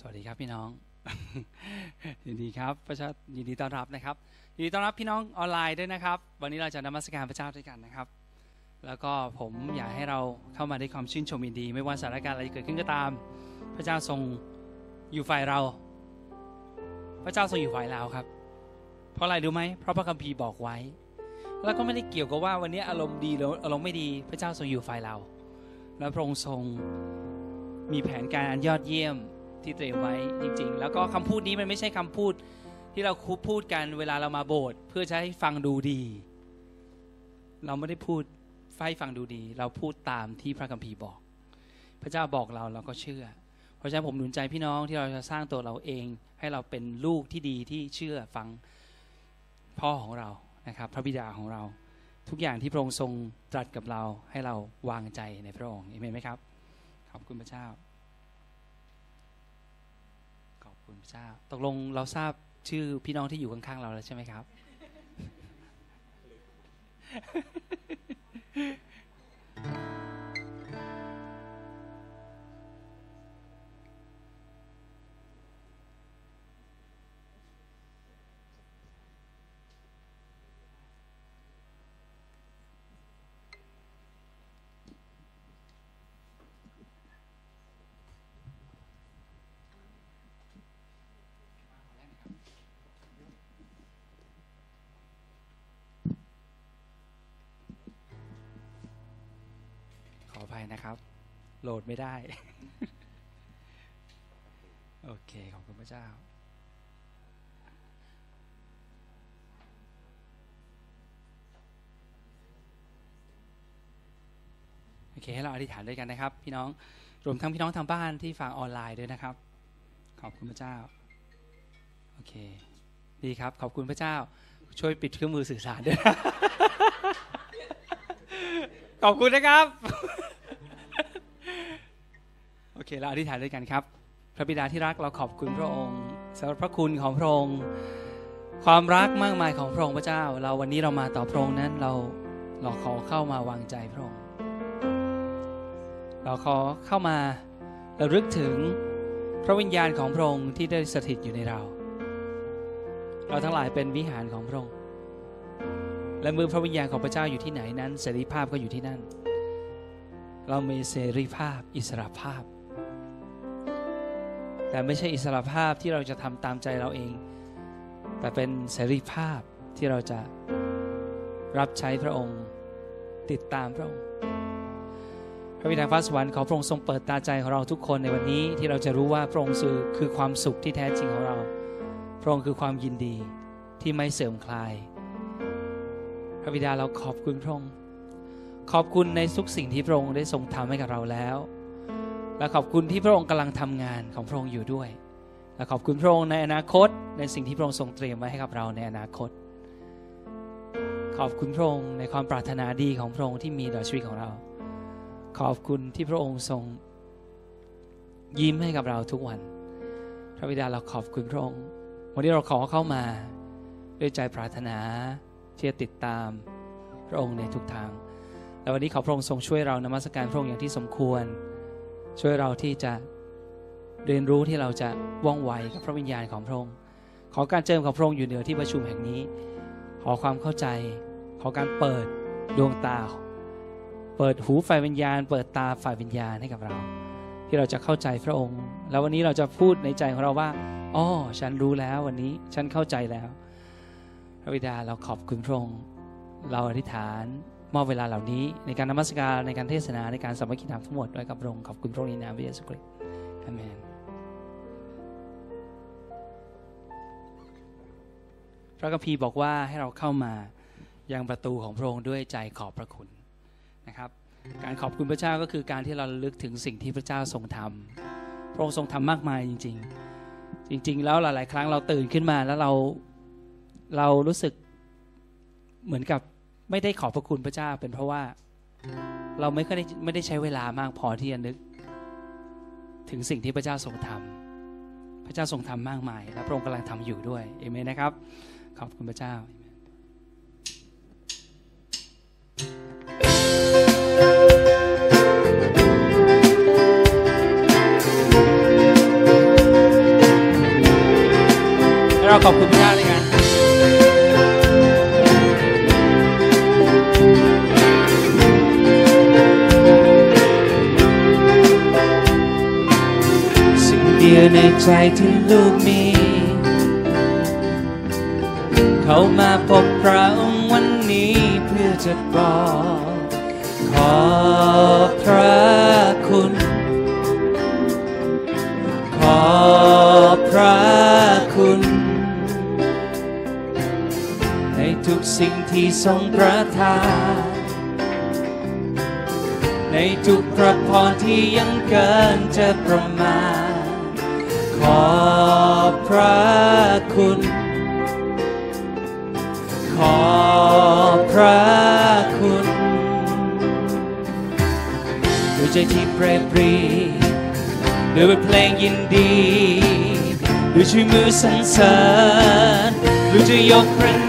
สวัสดีครับพี่น้อง ยินดีครับพระเจ้ายินดีต้อนรับนะครับยินดีต้อนรับพี่น้องออนไลน์ด้วยนะครับ วันนี้เราจะนมัสการพระเจ้าด้วยกันนะครับ แล้วก็ผมอยากให้เราเข้ามาด้วยความชื่นชมยินดี ไม่ว่าสถานการณ์อะไรเกิดขึ้นก็ตาม พระเจ้าทรงอยู่ฝ่ายเรา พระเจ้าทรงอยู่ฝ่ายเราครับ เพราะอะไรรู้ไหมเพราะพระคัมภีร์บอกไว้ แล้วก็ไม่ได้เกี่ยวกับว่าวันนี้อารมณ์ดีหรืออารมณ์ไม่ดีพระเจ้าทรงอยู่ฝ่ายเรา และพระองค์ทรงมีแผนการอันยอดเยี่ยม ที่เตรียมไว้จริง ๆ แล้วก็คำพูดนี้มันไม่ใช่คำพูดที่เราคุพูดกันเวลาเรามาโบสถ์เพื่อจะให้ฟังดูดี เราไม่ได้พูดให้ฟังดูดี เราพูดตามที่พระคัมภีร์บอก พระเจ้าบอกเราเราก็เชื่อ เพราะฉะนั้นผมหนุนใจพี่น้องที่เราจะสร้างตัวเราเอง ให้เราเป็นลูกที่ดีที่เชื่อฟังพ่อของเรานะครับ พระบิดาของเรา ทุกอย่างที่พระองค์ทรงตรัสกับเราให้เราวางใจในพระองค์เอเมนไหมครับขอบคุณพระเจ้า ขอบ คุณพระเจ้า ตกลงเราทราบชื่อพี่น้องที่อยู่ข้างๆเราแล้วใช่ไหมครับขอ นะครับ โหลดไม่ได้ โอเค ขอบคุณพระเจ้า โอเค ให้เราอธิษฐานด้วยกันนะครับ พี่น้อง รวมทั้งพี่น้องทางบ้านที่ฟังออนไลน์ด้วยนะครับ ขอบคุณพระเจ้า โอเค ดีครับ ขอบคุณพระเจ้า ช่วยปิดเครื่องมือสื่อสารด้วยขอบคุณนะครับ โอเคเราอธิษฐานด้วยกันครับ พระบิดาที่รักเราขอบคุณพระองค์สำหรับพระคุณของพระองค์ ความรักมากมายของพระองค์พระเจ้า เราวันนี้เรามาต่อพระองค์นั้นเราเราขอเข้ามาวางใจพระองค์ เราขอเข้ามาระลึกถึงพระวิญญาณของพระองค์ที่ได้สถิตอยู่ในเรา เราทั้งหลายเป็นวิหารของพระองค์ และมือพระวิญญาณของพระเจ้าอยู่ที่ไหนนั้นเสรีภาพก็อยู่ที่นั่น เรามีเสรีภาพอิสระภาพ แต่ไม่ใช่อิสระภาพที่เราจะทำตามใจเราเอง แต่เป็นเสรีภาพที่เราจะรับใช้พระองค์ติดตามพระองค์พระบิดาฟ้าสวรรค์ขอพระองค์ทรงเปิดตาใจของเราทุกคนในวันนี้ที่เราจะรู้ว่าพระองค์คือความสุขที่แท้จริงของเรา พระองค์คือความยินดีที่ไม่เสื่อมคลาย พระบิดาเราขอบคุณพระองค์ขอบคุณในทุกสิ่งที่พระองค์ได้ทรงทำให้กับเราแล้ว และขอบคุณที่พระองค์กำลังทำงานของพระองค์อยู่ด้วย และขอบคุณพระองค์ในอนาคต ในสิ่งที่พระองค์ทรงเตรียมไว้ให้กับเราในอนาคต ขอบคุณพระองค์ในความปรารถนาดีของพระองค์ที่มีต่อชีวิตของเรา ขอบคุณที่พระองค์ทรง ยิ้มให้กับเราทุกวัน พระบิดาเราขอบคุณพระองค์วันนี้เราขอเข้ามา ด้วยใจปรารถนาที่จะติดตามพระองค์ในทุกทาง และวันนี้ขอพระองค์ทรงช่วยเรานมัสการพระองค์อย่างที่สมควร ช่วยเราที่จะเรียนรู้ที่เราจะว่องไวกับพระวิญญาณของพระองค์ ขอการเจิมของพระองค์อยู่เหนือที่ประชุมแห่งนี้ ขอความเข้าใจ ขอการเปิดดวงตา เปิดหูฝ่ายวิญญาณ เปิดตาฝ่ายวิญญาณให้กับเรา ที่เราจะเข้าใจพระองค์ แล้ววันนี้เราจะพูดในใจของเราว่าอ๋อฉันรู้แล้ววันนี้ฉันเข้าใจแล้ว พระบิดาเราขอบคุณพระองค์เราอธิษฐาน มอบเวลาเหล่านี้ ในการนมัสการในการเทศนาในการสามัคคีธรรมทั้งหมดด้วยกับพระองค์ขอบคุณพระองค์ในนามพระเยซูคริสต์อเมนพระคัมภีร์บอกว่าให้เราเข้ามายังประตูของพระองค์ด้วยใจขอบพระคุณนะครับ การขอบคุณพระเจ้าก็คือการที่เราลึกถึงสิ่งที่พระเจ้าทรงทำพระองค์ทรงทำมากมายจริง ๆ จริง ๆ แล้วหลาย ๆ ครั้งเราตื่นขึ้นมาแล้วเราเรารู้สึกเหมือนกับ ไม่ได้ขอบพระคุณพระเจ้าเป็นเพราะว่าเราไม่เคยได้ไม่ได้ใช้เวลามากพอที่จะนึก ถึงสิ่งที่พระเจ้าทรงทำพระเจ้าทรงทำมากมาย และพระองค์กำลังทำอยู่ด้วยเอเมนนะครับ ขอบคุณพระเจ้าเราขอบคุณพระเจ้า ดียวในใจที่ลูกมี เขามาพบพระองค์วันนี้เพื่อจะบอก ขอพระคุณ ขอพระคุณ ในทุกสิ่งที่ทรงประทานในทุกพระพรที่ยังเกินจะประมาณ ขอบพระคุณ ขอบพระคุณด้วยใจที่เปรย์ปรีด้วยบทเพลงยินดีด้วยช่วยมือสรรเสริญด้วยจะยกพระ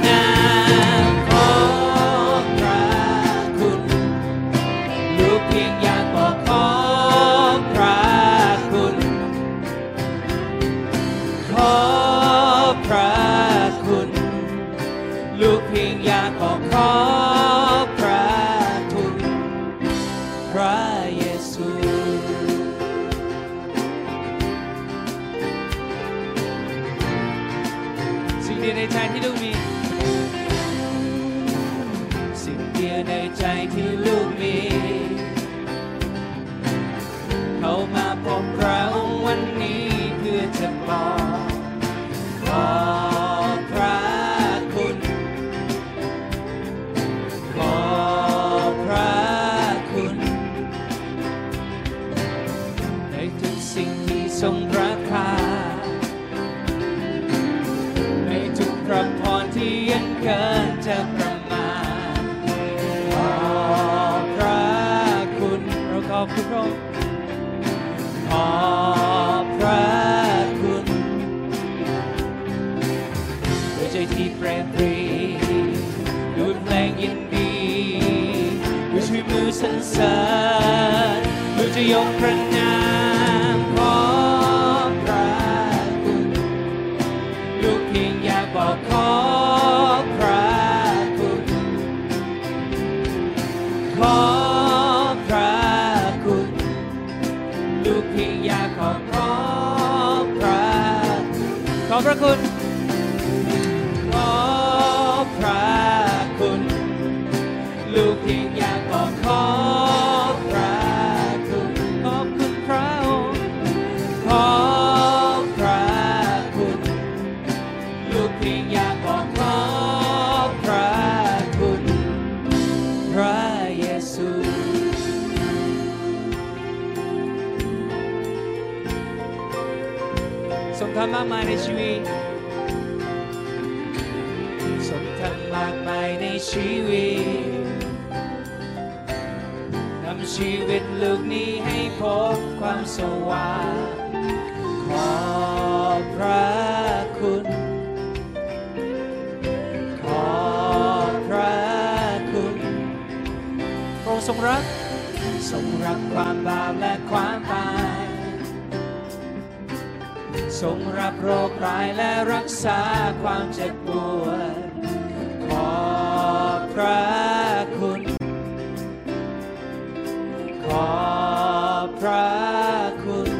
ขอบพระคุณ ชีวิตนำชีวิตลูกนี้ให้พบความสว่างขอบพระคุณ ขอบพระคุณพระองค์ทรงรักทรงรักความบาปและความตายทรงรับโรคร้ายและรักษาความเจ็บปวด ระคุณ ขอบพระคุณ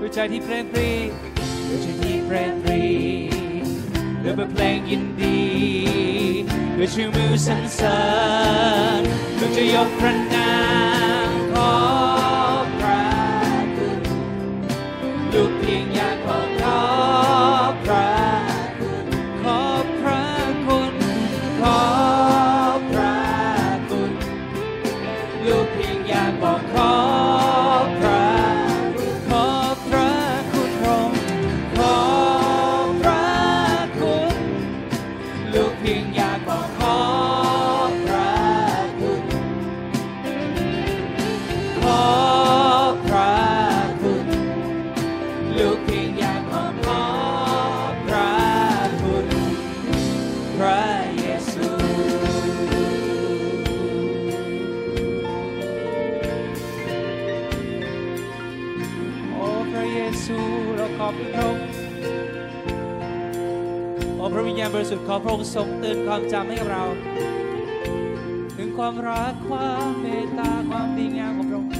ด้วยใจที่เปรมปรีด้วยใจที่เปรมปรีด้วยเพลงยินดีด้วยชื่อมือสรรเสริญลูกจะยกพระนาม อพระองค์ทรงตื่นความจำให้กับเรา ถึงความรักความเมตตาความดีงามของพระองค์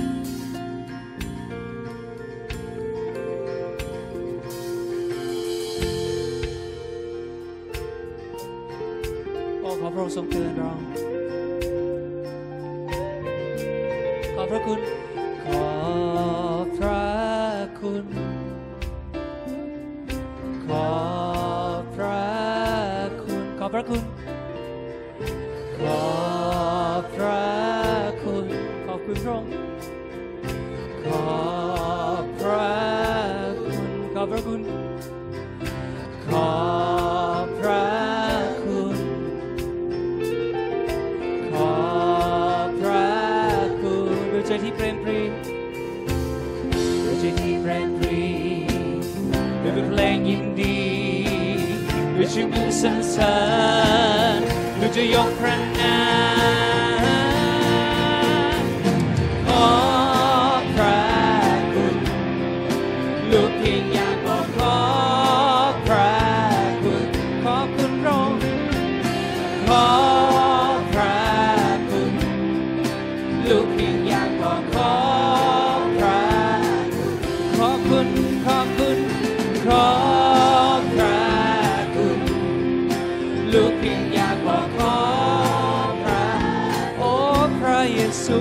โอ้ขอพระองค์ทรงเตือน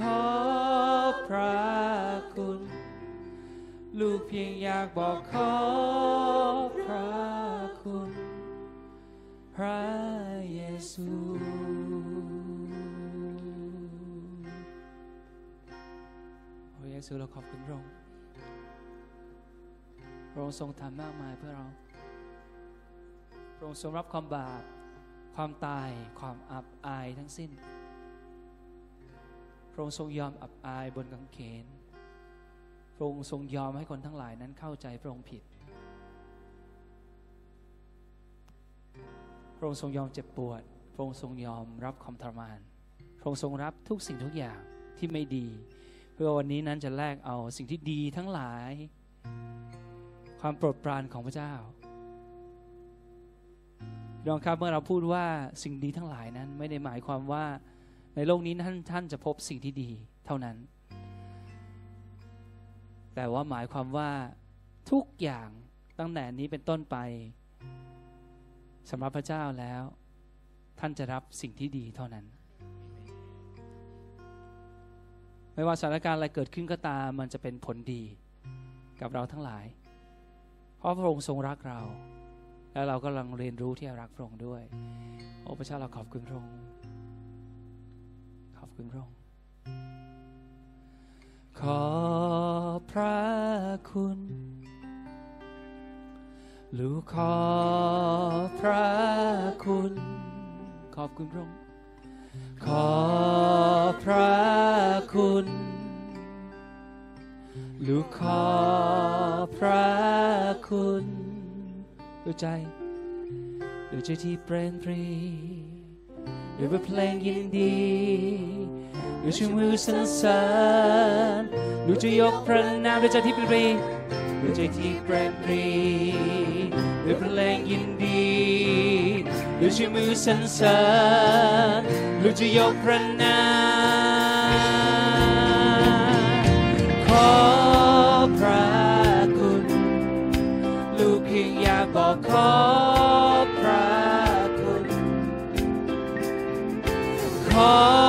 ขอพระคุณ ลูกเพียงอยากบอกขอพระคุณ พระเยซูโอ้เยซูเราขอบคุณพระองค์พระองค์ทรงทำมากมายเพื่อเรา พระองค์ทรงรับความบาป ความตาย ความอับอายทั้งสิ้น พระองค์ทรงยอมอับอายบนกางเขน พระองค์ทรงยอมให้คนทั้งหลายนั้นเข้าใจพระองค์ผิด พระองค์ทรงยอมเจ็บปวด พระองค์ทรงยอมรับความทรมาน พระองค์ทรงรับทุกสิ่งทุกอย่างที่ไม่ดี เพื่อวันนี้นั้นจะแลกเอาสิ่งที่ดีทั้งหลาย ความโปรดปรานของพระเจ้าพี่น้องครับเมื่อเราพูดว่าสิ่งดีทั้งหลายนั้นไม่ได้หมายความว่า ในโลกนี้ท่านท่านจะพบสิ่งที่ดีเท่านั้น แต่ว่าหมายความว่าทุกอย่างตั้งแต่นี้เป็นต้นไปสำหรับพระเจ้าแล้ว ท่านจะรับสิ่งที่ดีเท่านั้น ไม่ว่าสถานการณ์อะไรเกิดขึ้นก็ตามมันจะเป็นผลดีกับเราทั้งหลาย เพราะพระองค์ทรงรักเรา แล้วเรากำลังเรียนรู้ที่จะรักพระองค์ด้วย โอ้พระเจ้าเราขอบคุณพระองค์ ขอบคุณพระองค์ขอพระคุณ ลูกขอพระคุณ ขอบคุณพระองค์ขอพระคุณ ลูกขอพระคุณด้วยใจด้วยใจที่เปรนปรี ด้วยบทเพลงยินดีด้วยชื่อมือสรรเสริญด้วยจะยกพระนามด้วยใจที่เปรนปรีด้วยใจที่เปรนปรีด้วยเพลงยินดีด้วยชื่อมือสรรเสริญด้วยจะยกพระนาม ข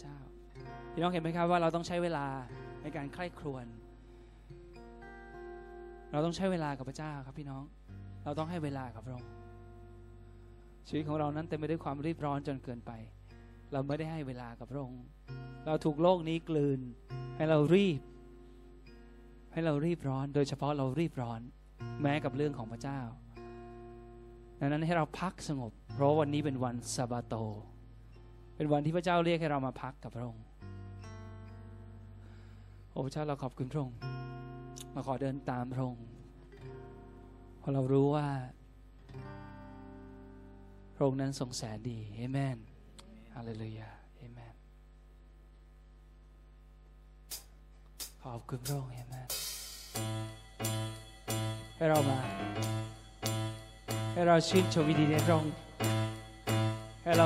เจ้า พี่น้องเห็นไหมครับว่าเราต้องใช้เวลาในการใคร่ครวญ เราต้องใช้เวลากับพระเจ้าครับพี่น้อง เราต้องให้เวลากับพระองค์ชีวิตของเรานั้นเต็มไปด้วยความรีบร้อนจนเกินไป เราไม่ได้ให้เวลากับพระองค์ เราถูกโลกนี้กลืน ให้เรารีบ ให้เรารีบร้อน โดยเฉพาะเรารีบร้อน แม้กับเรื่องของพระเจ้าดังนั้นให้เราพักสงบ เพราะวันนี้เป็นวันซาบาโต เป็นวันที่พระเจ้าเรียกให้เรามาพักกับพระองค์ โอ้พระเจ้าเราขอบคุณพระองค์เราขอเดินตามพระองค์เพราะเรารู้ว่าพระองค์นั้นทรงแสนดีเอเมนฮาเลลูยาเอเมนขอบคุณพระองค์เอเมนให้เรามา ให้เราชื่นชมวิดีในพระองค์ ให้เ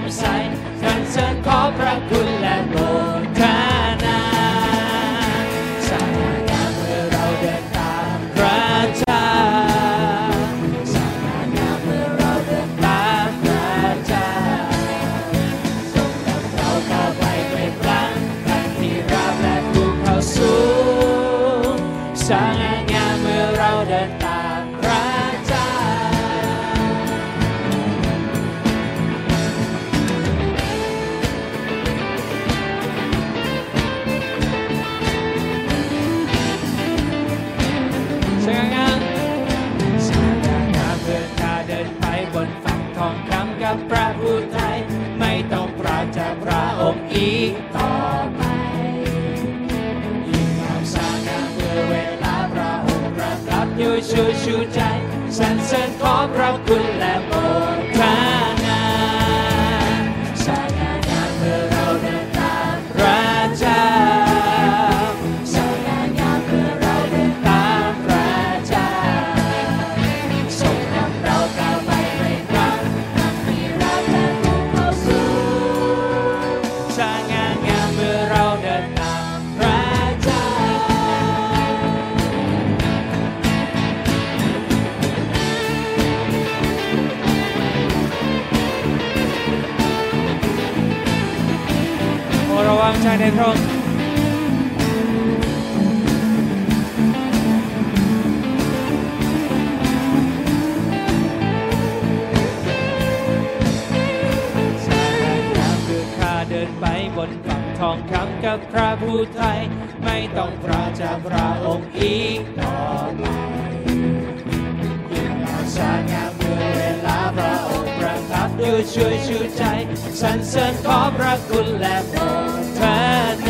สุขแจ่มใสสรรเสริญขอพระคุณำกับพระผู้ไทย ไม่ต้องปราจากพระองค์อีกต่อไปยิ่งอาชางามเมื่อเวลาพระองค์ประทับอยู่ช่วยชูใจสรรเสริญขอพระคุณและโปรดเธอ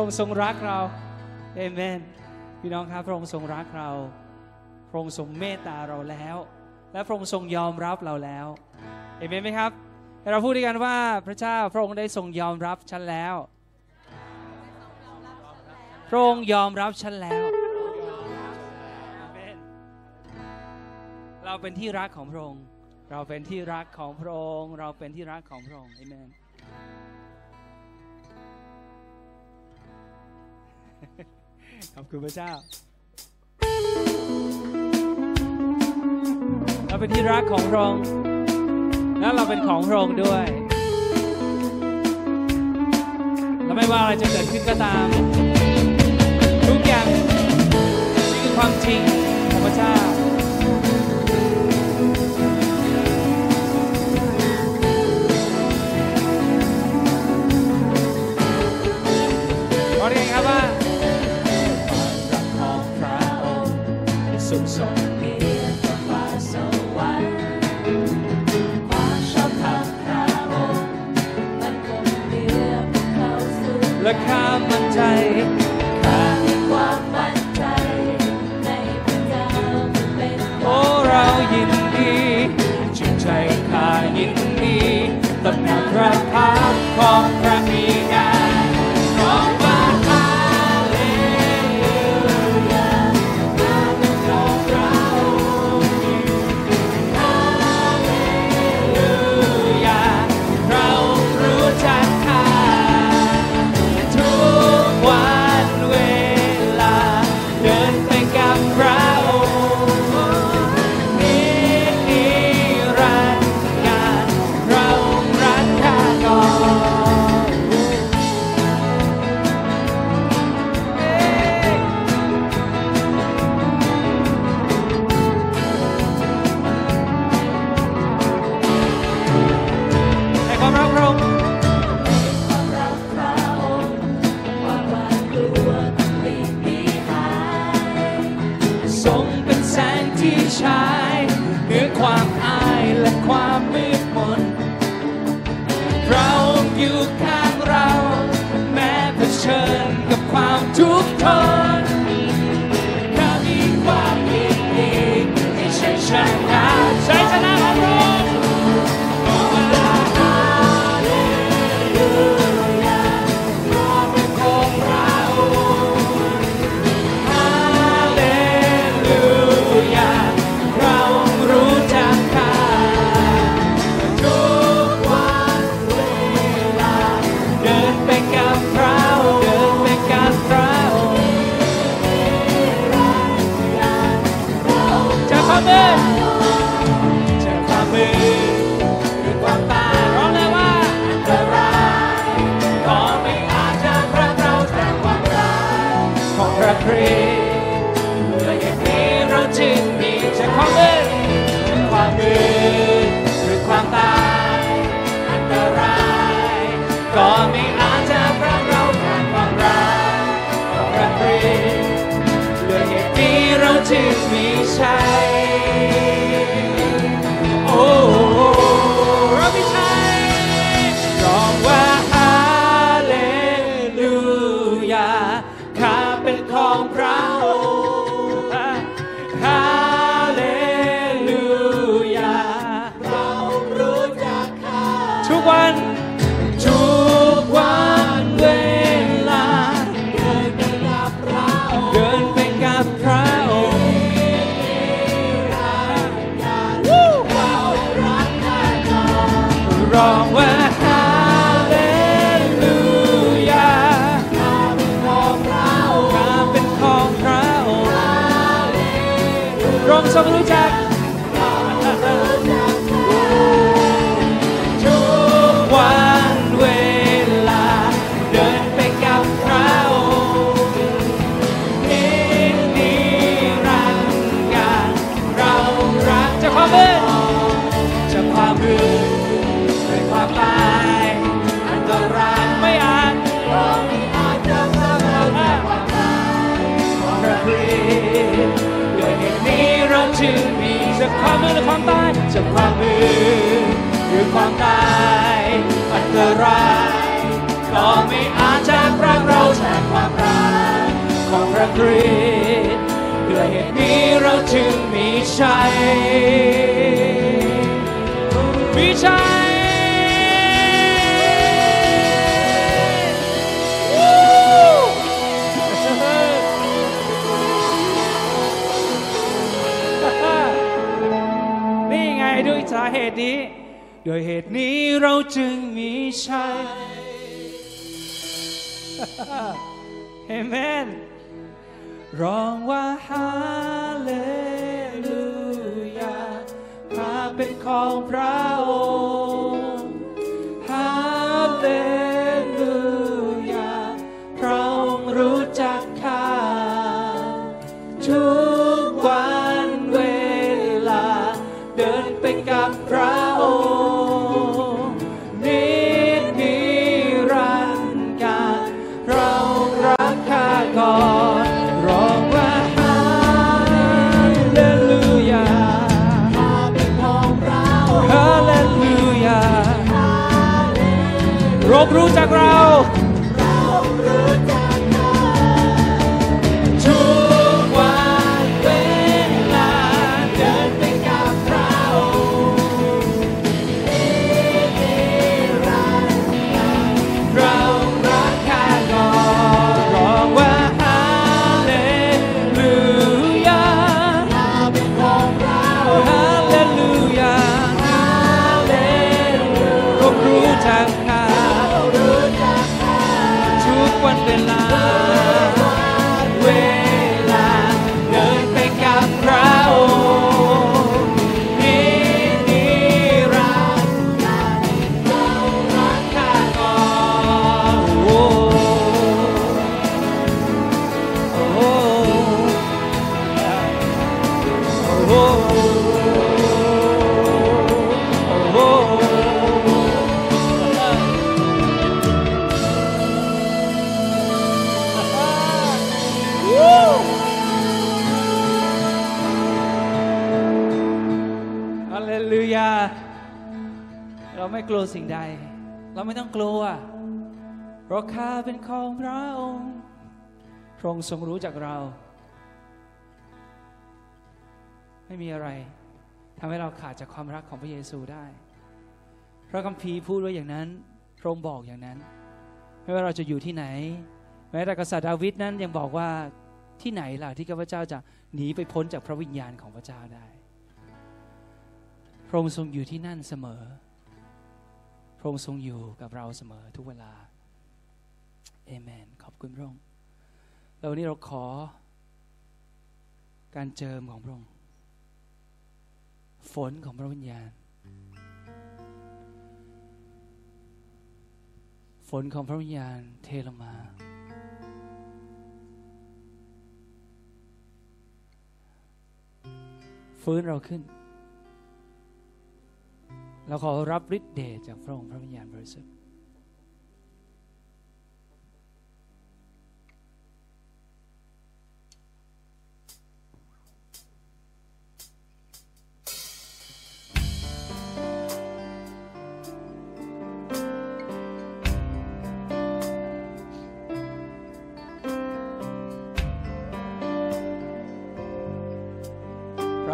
ระองค์ทรงรักเราเอเมน พี่น้องครับพระองค์ทรงรักเรา พระองค์ทรงเมตตาเราแล้ว และพระองค์ทรงยอมรับเราแล้วเอเมนไหมครับเราพูดด้วยกันว่าพระเจ้าพระองค์ได้ทรงยอมรับฉันแล้ว พระองค์ยอมรับฉันแล้ว เราเป็นที่รักของพระองค์ เราเป็นที่รักของพระองค์ เราเป็นที่รักของพระองค์เอเมน ขอบคุณพระเจ้าเราเป็นที่รักของพระองค์และเราเป็นของพระองค์ด้วยและไม่ว่าอะไรจะเกิดขึ้นก็ตาม ทุกอย่างนี่คือความจริงของพระเจ้า และข้ามั่นใจข้ามีความมั่นใจในพระเจ้าเป็นโอ้เรายินดีจิตใจข้ายินดีตำหนักพระพักของพระมี ความมือหรือความตายจะความมือหรือความตายอันตรายก็ไม่อาจจากรักเราแทนความรักของพระคริสต์ด้วยเหตุนี้เราจึงมีชัยมีชัย ตุนี้ โดยเหตุนี้เราจึงมีชัยเอเมนร้องว่าฮาเลลูยาพระเป็นของพระองค์ฮาเล โร ค์ทรงรู้จักเรา ไม่มีอะไรทำให้เราขาดจากความรักของพระเยซูได้ พระคัมภีร์พูดไว้อย่างนั้นพระองค์บอกอย่างนั้น ไม่ว่าเราจะอยู่ที่ไหน แม้แต่กษัตริย์ดาวิดนั้นยังบอกว่าที่ไหนล่ะที่ข้าพเจ้าจะหนีไปพ้นจากพระวิญญาณของพระเจ้าได้ พระองค์ทรงอยู่ที่นั่นเสมอ พระองค์ทรงอยู่กับเราเสมอทุกเวลาเอเมน ขอบคุณพระองค์ แล้ววันนี้เราขอการเจิมของพระองค์ ฝนของพระวิญญาณ ฝนของพระวิญญาณเทลงมา ฟื้นเราขึ้น เราขอรับฤทธิ์เดชจากพระองค์พระวิญญาณบริสุทธิ์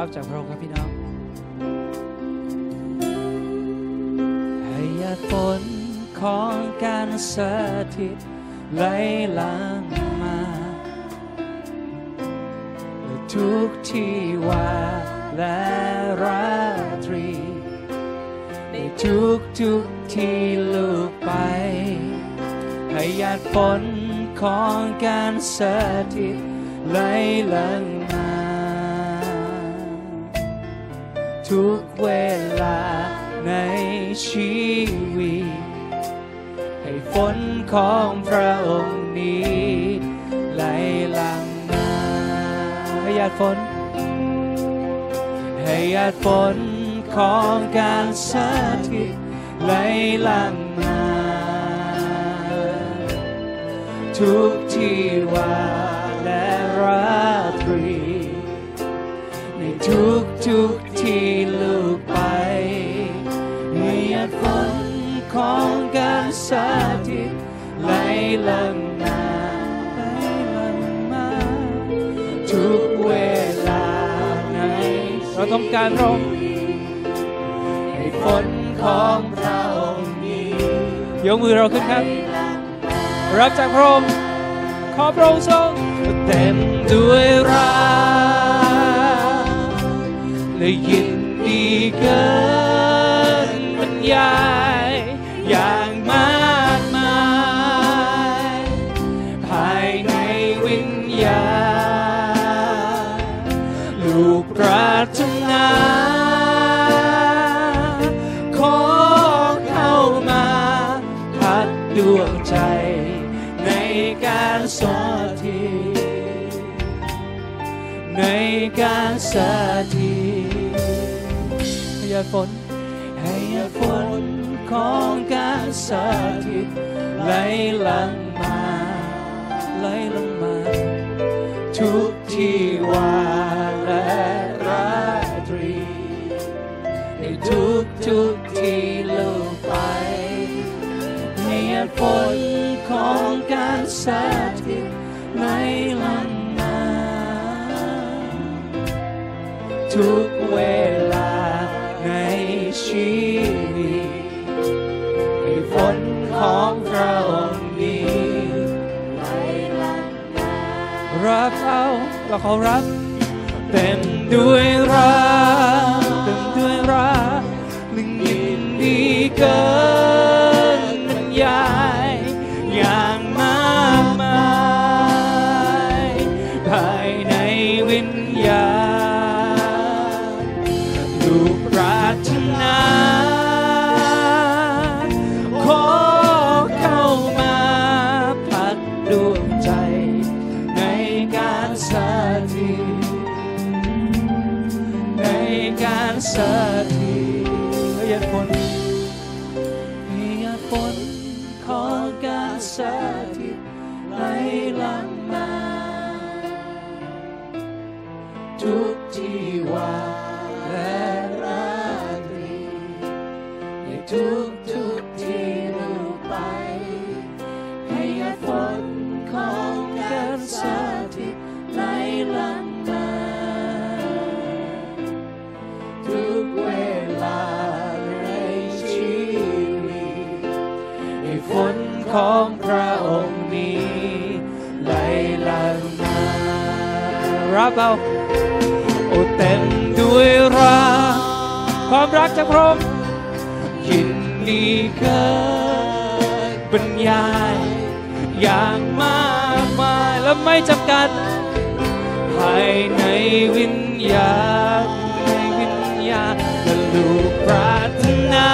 รับจากพระองค์ครับพี่น้องให้ยาฝนของการสถิตไหลหลังมาทุกที่ว่าและราตรี ในทุกทุกที่ลูกไป ให้ยาฝนของการสถิตไหลหลัง ทุกเวลาในชีวิต ให้ฝนของพระองค์นี้ไหลหลังมาให้หยาดฝน ให้หยาดฝนของการสถิตไหลหลังมาทุกที่ว่าและราตรี ในทุกทุก ที่ลูกไปให้หยดฝนของการสถิตไหลหลังมาไหลหลังมาทุกเวลาในเราต้องการระองให้ฝนของพระองค์นี้ยกมือเราขึ้นครับ รับจากพระองค์ขอพระองค์ทรงเต็มด้วยรัก และยินดีเกินบรรยาย สถิตไหลหลังมาไหลลงมา ทุกที่วาและราตรี ในทุกทุกที่ลูกไปให้เนียฝนของการสา เราเราขอรับเต็มด้วยรักเต็มด้วยรักลึงยินดีเกิน ทุกทุกที่ลูกไป ให้ยฝนของการสาธิตไหลหลังมา ทุกเวลาในชีวิตให้ฝนของพระองค์นี้ไหลหลังมารับเอาโอ้เต็มด้วยรักความรักจากพระองค์ นดีเกิดบรรยายอย่างมากมายและไม่จำกัด ภายในวิญญาณในวิญญาณและลูกปรารถนา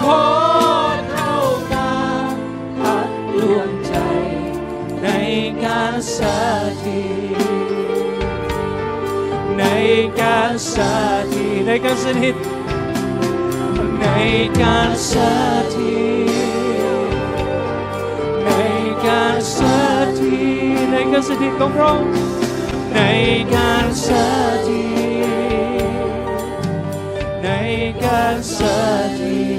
ขอเข้ามาพักดวงใจในการสาธิในการสาธิในการสถิต การสาธิในการสาธิในการสถิตของพระองค์ในการสาธิในการสาธิ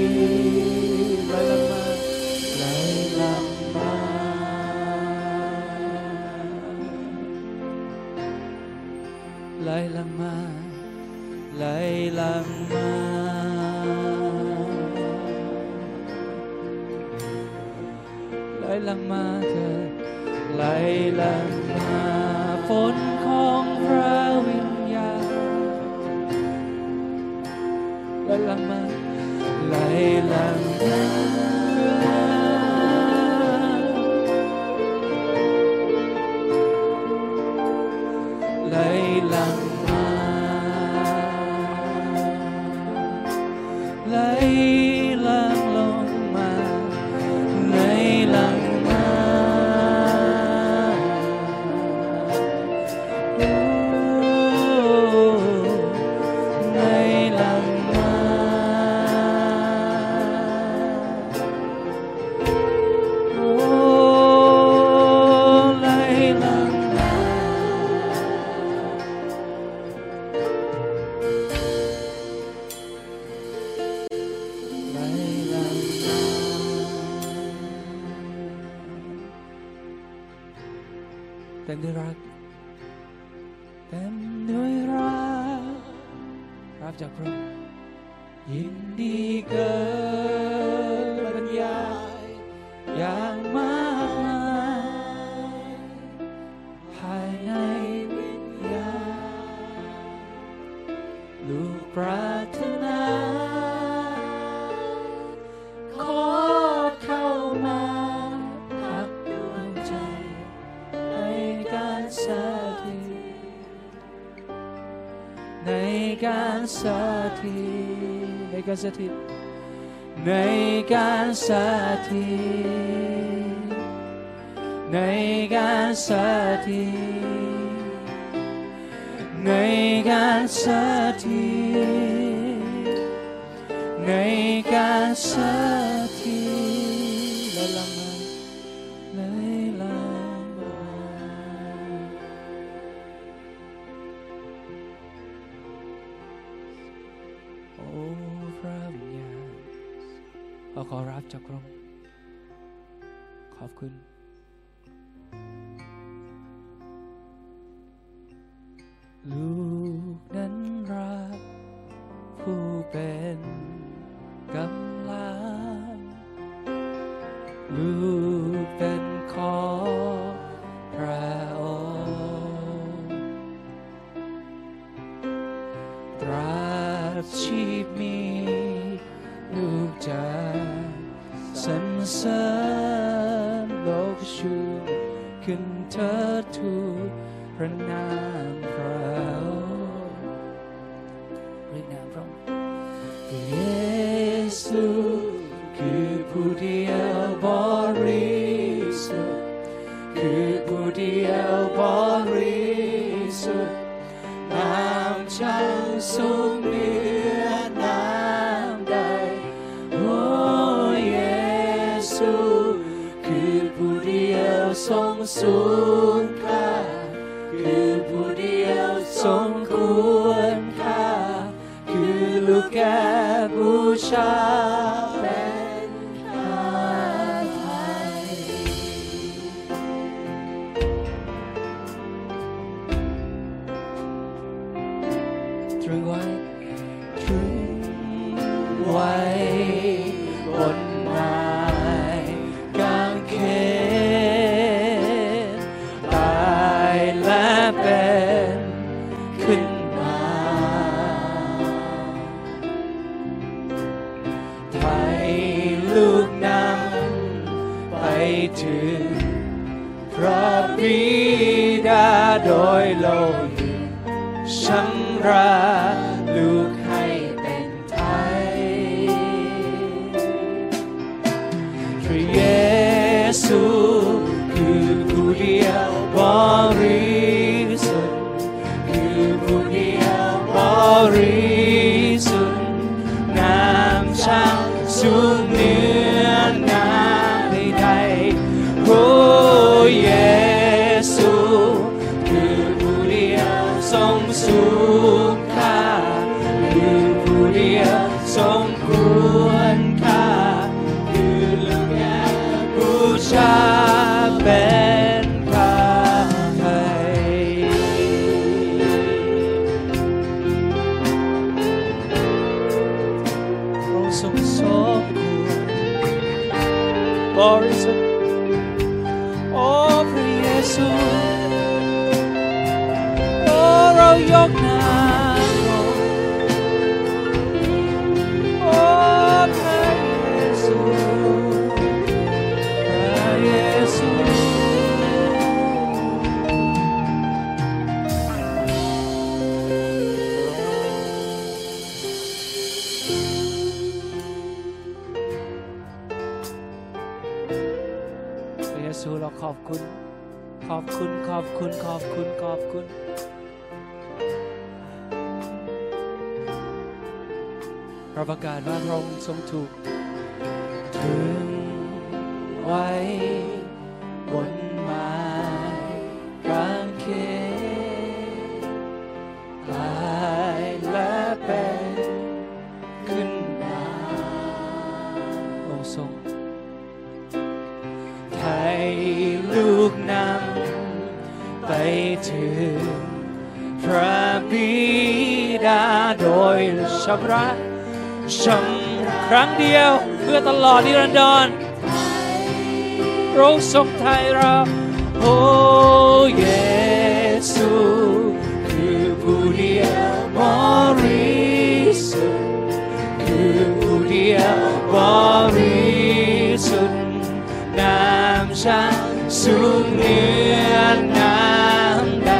ไห Lou. 예수 그분이야 버리신 그분이야 버리신 ชำระชำครั้งเดียวเพื่อตลอดนิรันดรพระทรงไทยเราโอ้เยซูคือผู้เดียวบริสุทธิ์คือผู้เดียวบริสุทธิ์น้ำฉันสูงเหนือน้ำใด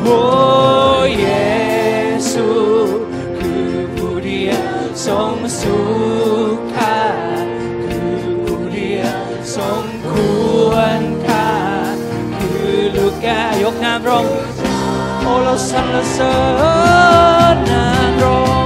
โอ้เยซู ยกน้ำร้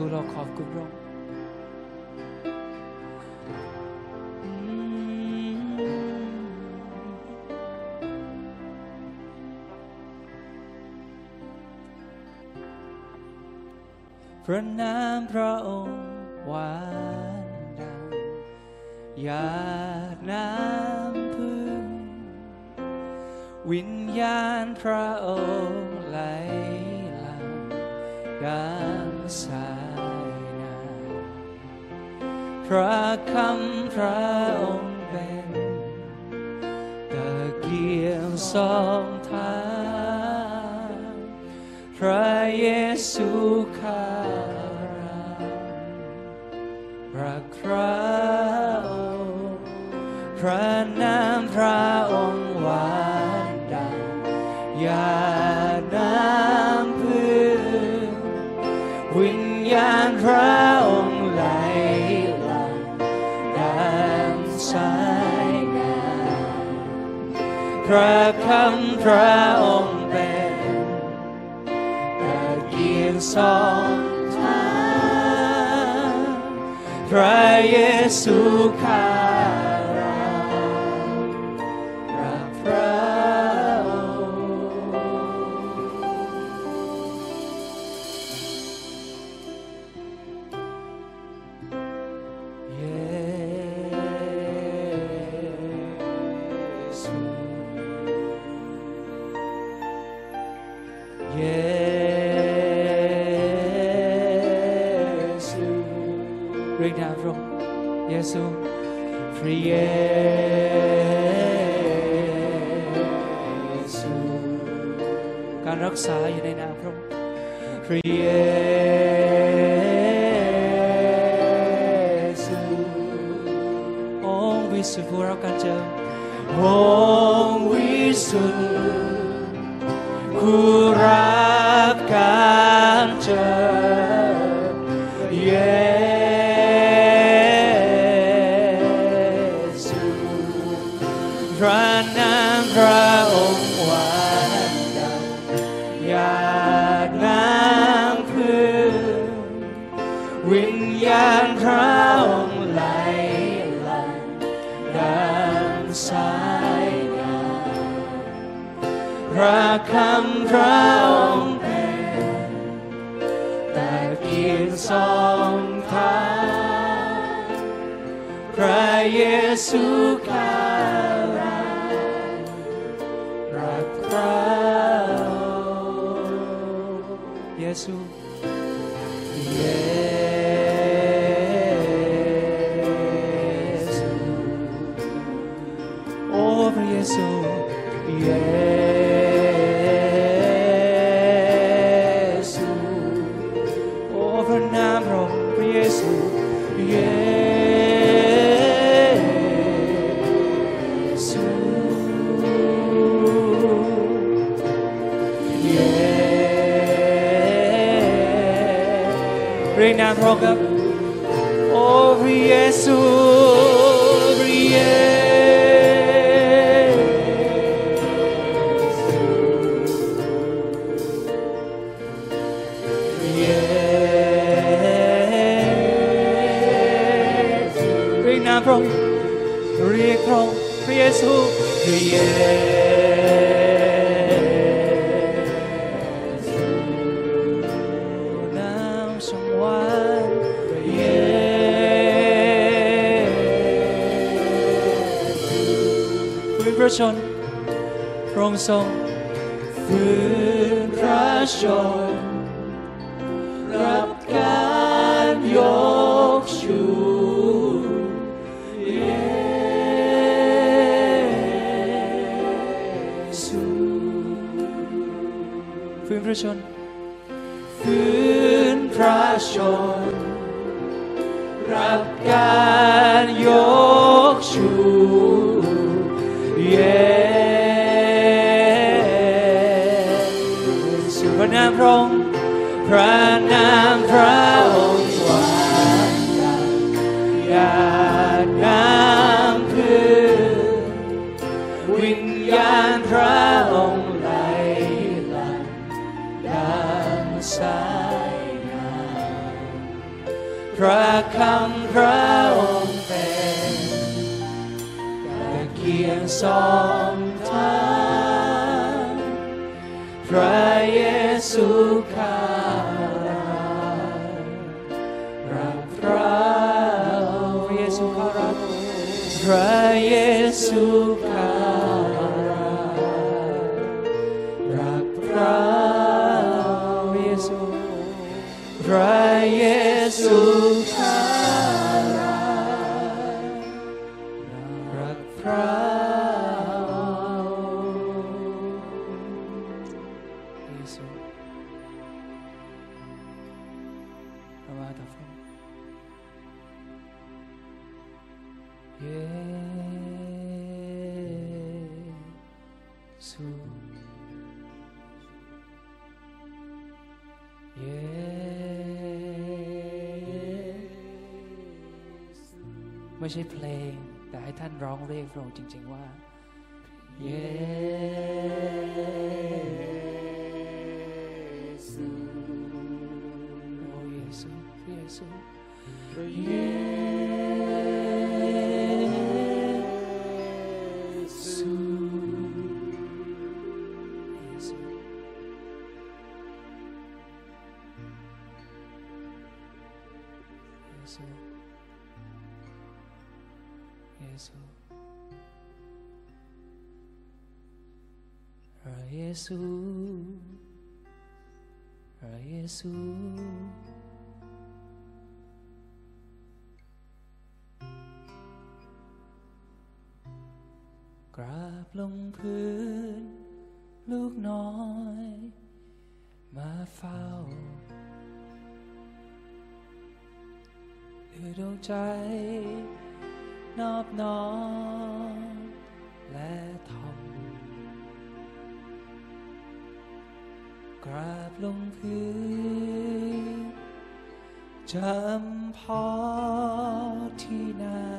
ซูเราขอบคุณพระองค์พระนามพระองค์หวานดังหยาดน้ำพึ่ง วิญญาณพระองค์ไหลหลังดังสาย พระคำพระองค์เป็นตะเกียงสองทางพระเยซูข้ารารักพระองค์พระนามพระองค์หวานดังยาดน้ำพึ่งวิญญาณพระ พระคำพระองค์เป็นตะเกียงสองทางพระเยซูข้าเรา ก เ예수 그 예수 남 성완 그 예수 우리 그렇죠 롱송 ฟื้นพระชนรับการ ระชนฟื้นพระชน รับการยกชูเยสุพระนามพระองค์พระนามพระองค์หวานดังยา pra cam pra om pe Gan ki song tan. Pra Jesus 说真的，耶稣，哦，耶稣，耶稣，耶稣。 ซูพระเยซูกราบลงพื้น ลูกน้อย มาเฝ้าด้วยดวงใจ นอบน้อม ลงพื้นจำพอที่นา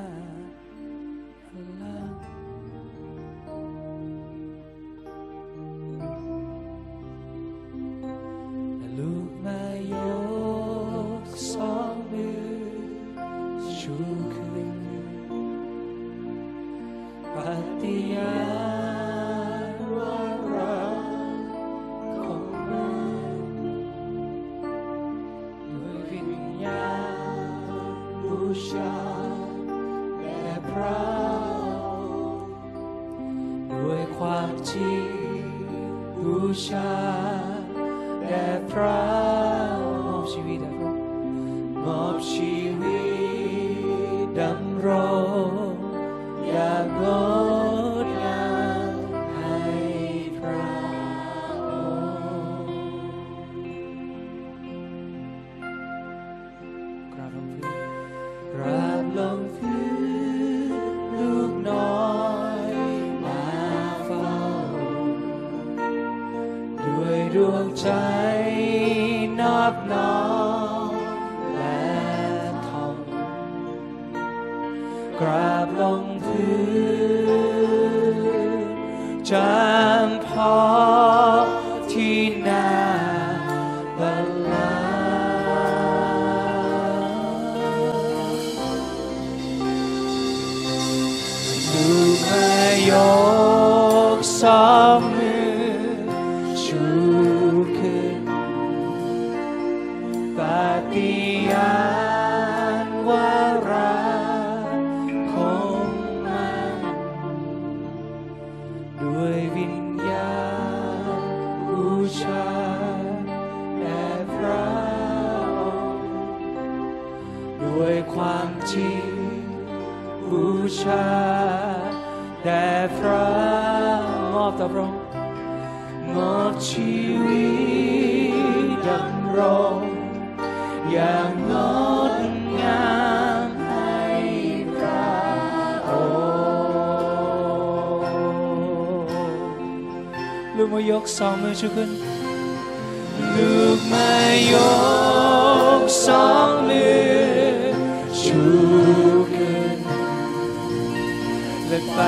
อชูขึ้น ลูกมายกสองมือชูขึ้น และป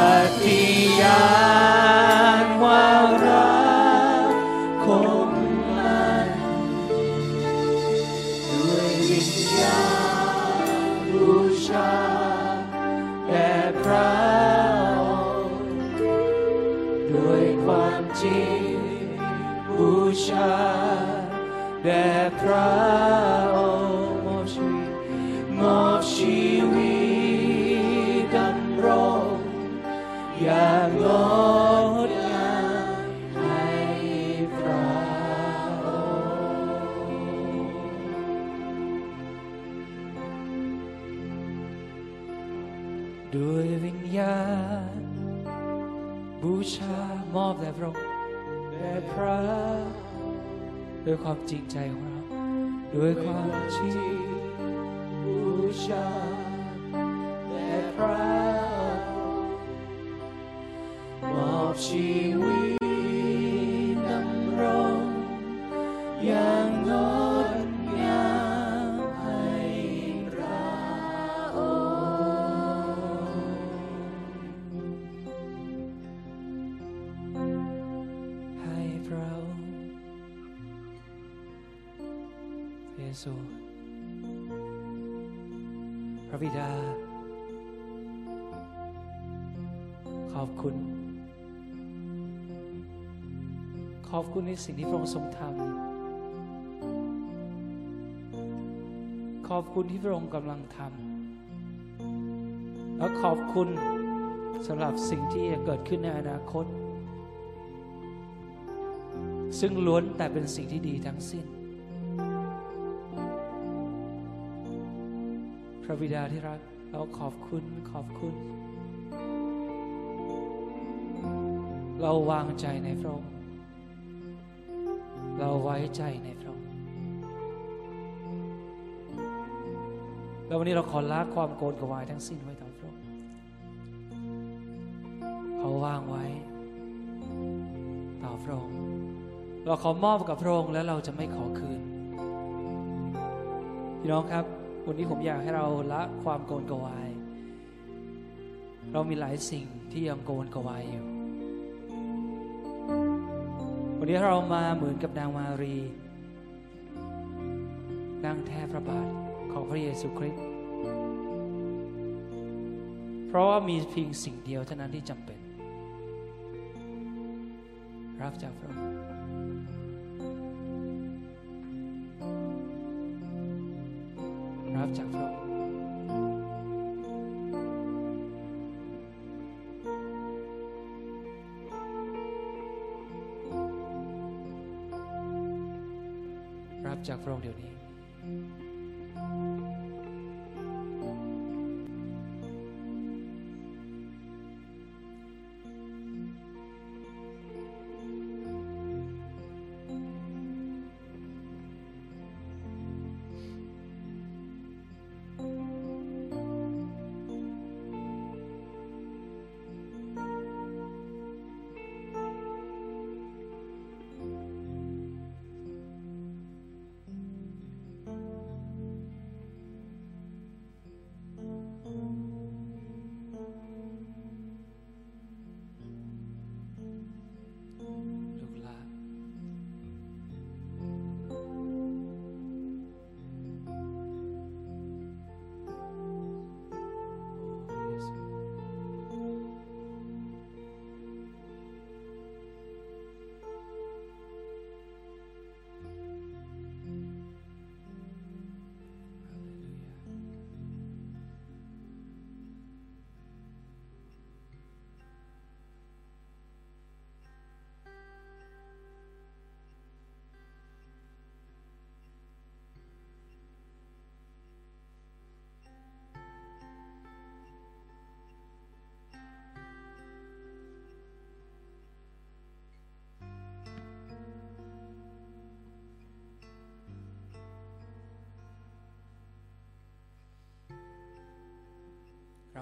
ฏิญาณว่ารักคงมันด้วยวิญญาณบูชา ชาแด่พระองค์มอบชีวิตมอบชีวิตดำรงอย่างงดงามให้พระองค์ด้วยวิญญาณบูชามอบแด่พระองค์แด่พระ ด้วยความจริงใจของเรา ด้วยความจริงบูชาแด่พระองค์มอบชีวิต ในสิ่งที่พระองค์ทรงทำขอบคุณที่พระองค์กำลังทำและขอบคุณสำหรับสิ่งที่จะเกิดขึ้นในอนาคต ซึ่งล้วนแต่เป็นสิ่งที่ดีทั้งสิ้น พระบิดาที่รักเราขอบคุณขอบคุณ เราวางใจในพระองค์ เราไว้ใจในพระองค์แล้ววันนี้เราขอละความโกรธกวายทั้งสิ้นไว้ต่อพระองค์เขาวางไว้ ต่อพระองค์เราขอมอบกับพระองค์แล้วเราจะไม่ขอคืน พี่น้องครับ วันนี้ผมอยากให้เราละความโกรธกวาย เรามีหลายสิ่งที่ยังโกรธกวายอยู่ วันนี้เรามาเหมือนกับนางมารี นั่งแทบพระบาทของพระเยซูคริสต์ เพราะว่ามีเพียงสิ่งเดียวเท่านั้นที่จำเป็น รับจากพระองค์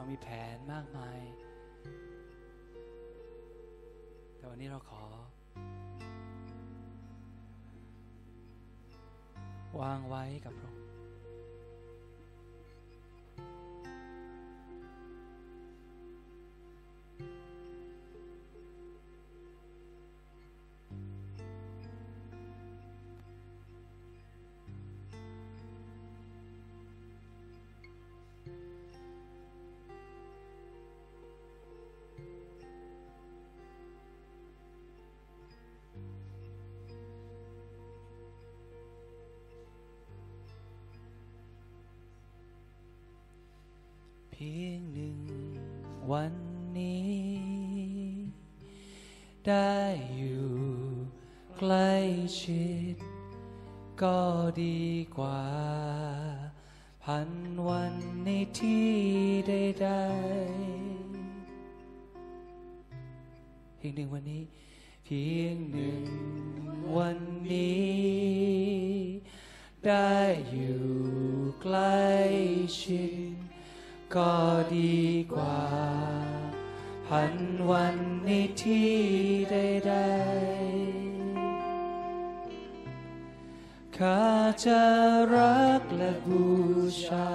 ามีแผนมากมาย แต่วันนี้เราขอ วางไว้กับพระ พียงหนึ่งวันนี้ ได้อยู่ใกล้ชิด ก็ดีกว่า พันวันในที่ใดๆเพียงหนึ่งวันนี้ เพียง วันในที่ใดๆข้าจะรักและบูชา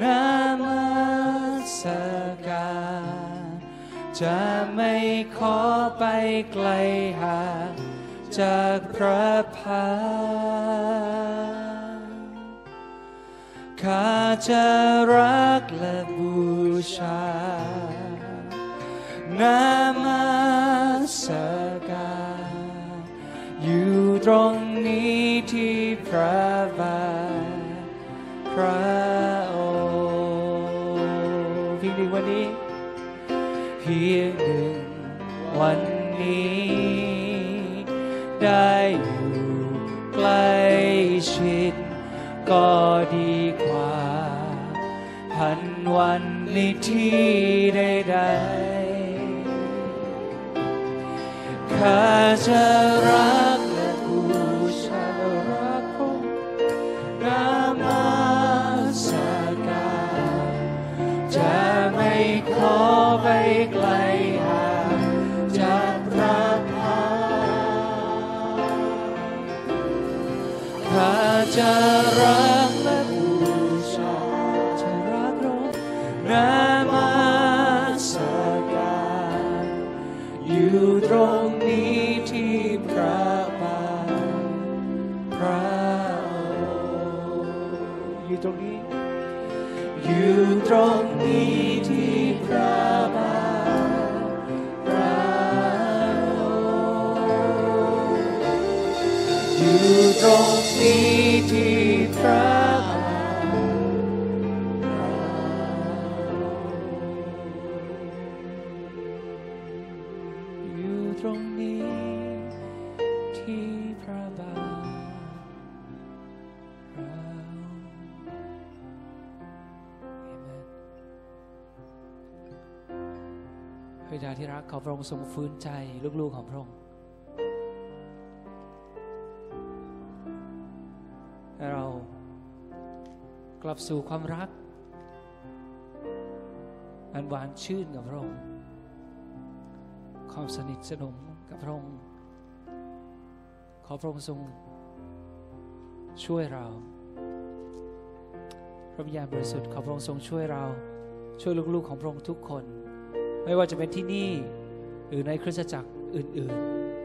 นามัสการจะไม่ขอไปไกลห่างจากพระพักตร์ข้าจะรักและบูชา นามัสการอยู่ตรงนี้ที่พระบาทพระองค์เพียงหนึ่งวันนี้ เพียงหนึ่งวันนี้ ได้อยู่ใกล้ชิด ก็ดีกว่าพันวันในที่ใดๆ ข้าจะรักและบูชารักพระองค์นามัสการจะไม่ขอไปไกลห่างจากพระพักตร์ข้าจะรัก อยู่ตรงนี้ที่พระบาทพระองค์อยู่ตรงนี้ที่พระบาทอยู่ตรงนี้ รักขอพระองค์ทรงฟื้นใจลูกๆของพระองค์ให้เรากลับสู่ความรัก อันหวานชื่นกับพระองค์ ความสนิทสนมกับพระองค์ ขอพระองค์ทรงช่วยเรา พระวิญญาณบริสุทธิ์ขอพระองค์ทรงช่วยเรา ช่วยลูกๆของพระองค์ทุกคน ไม่ว่าจะเป็นที่นี่หรือในคริสตจักรอื่น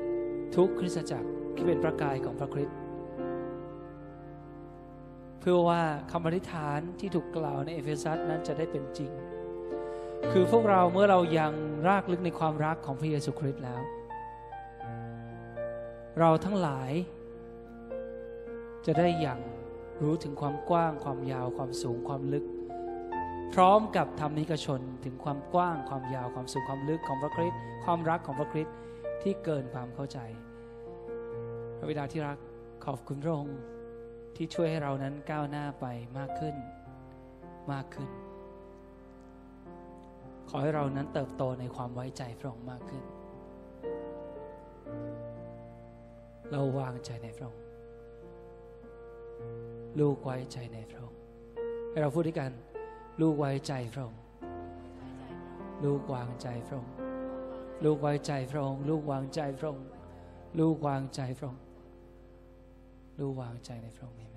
ๆ ทุกคริสตจักรที่เป็นพระกายของพระคริสต์เพื่อว่าคำอธิษฐานที่ถูกกล่าวในเอเฟซัสนั้นจะได้เป็นจริง คือพวกเราเมื่อเรายังรากลึกในความรักของพระเยซูคริสต์แล้ว เราทั้งหลาย จะได้อย่างรู้ถึงความกว้างความยาวความสูงความลึก พร้อมกับทำนิกชนถึงความกว้างความยาวความสูงความลึกของพระคริสต์ความรักของพระคริสต์ที่เกินความเข้าใจ พระบิดาที่รักขอบคุณพระองค์ที่ช่วยให้เรานั้นก้าวหน้าไปมากขึ้นมากขึ้น ขอให้เรานั้นเติบโตในความไว้ใจพระองค์มากขึ้น เราวางใจในพระองค์ลูกไว้ใจในพระองค์ให้เราพูดด้วยกัน ลูกไว้ใจพระองค์ลูกวางใจพระองค์ลูกไว้ใจพระองค์ลูกวางใจพระองค์ลูกวางใจพระองค์ลูกวางใจในพระองค์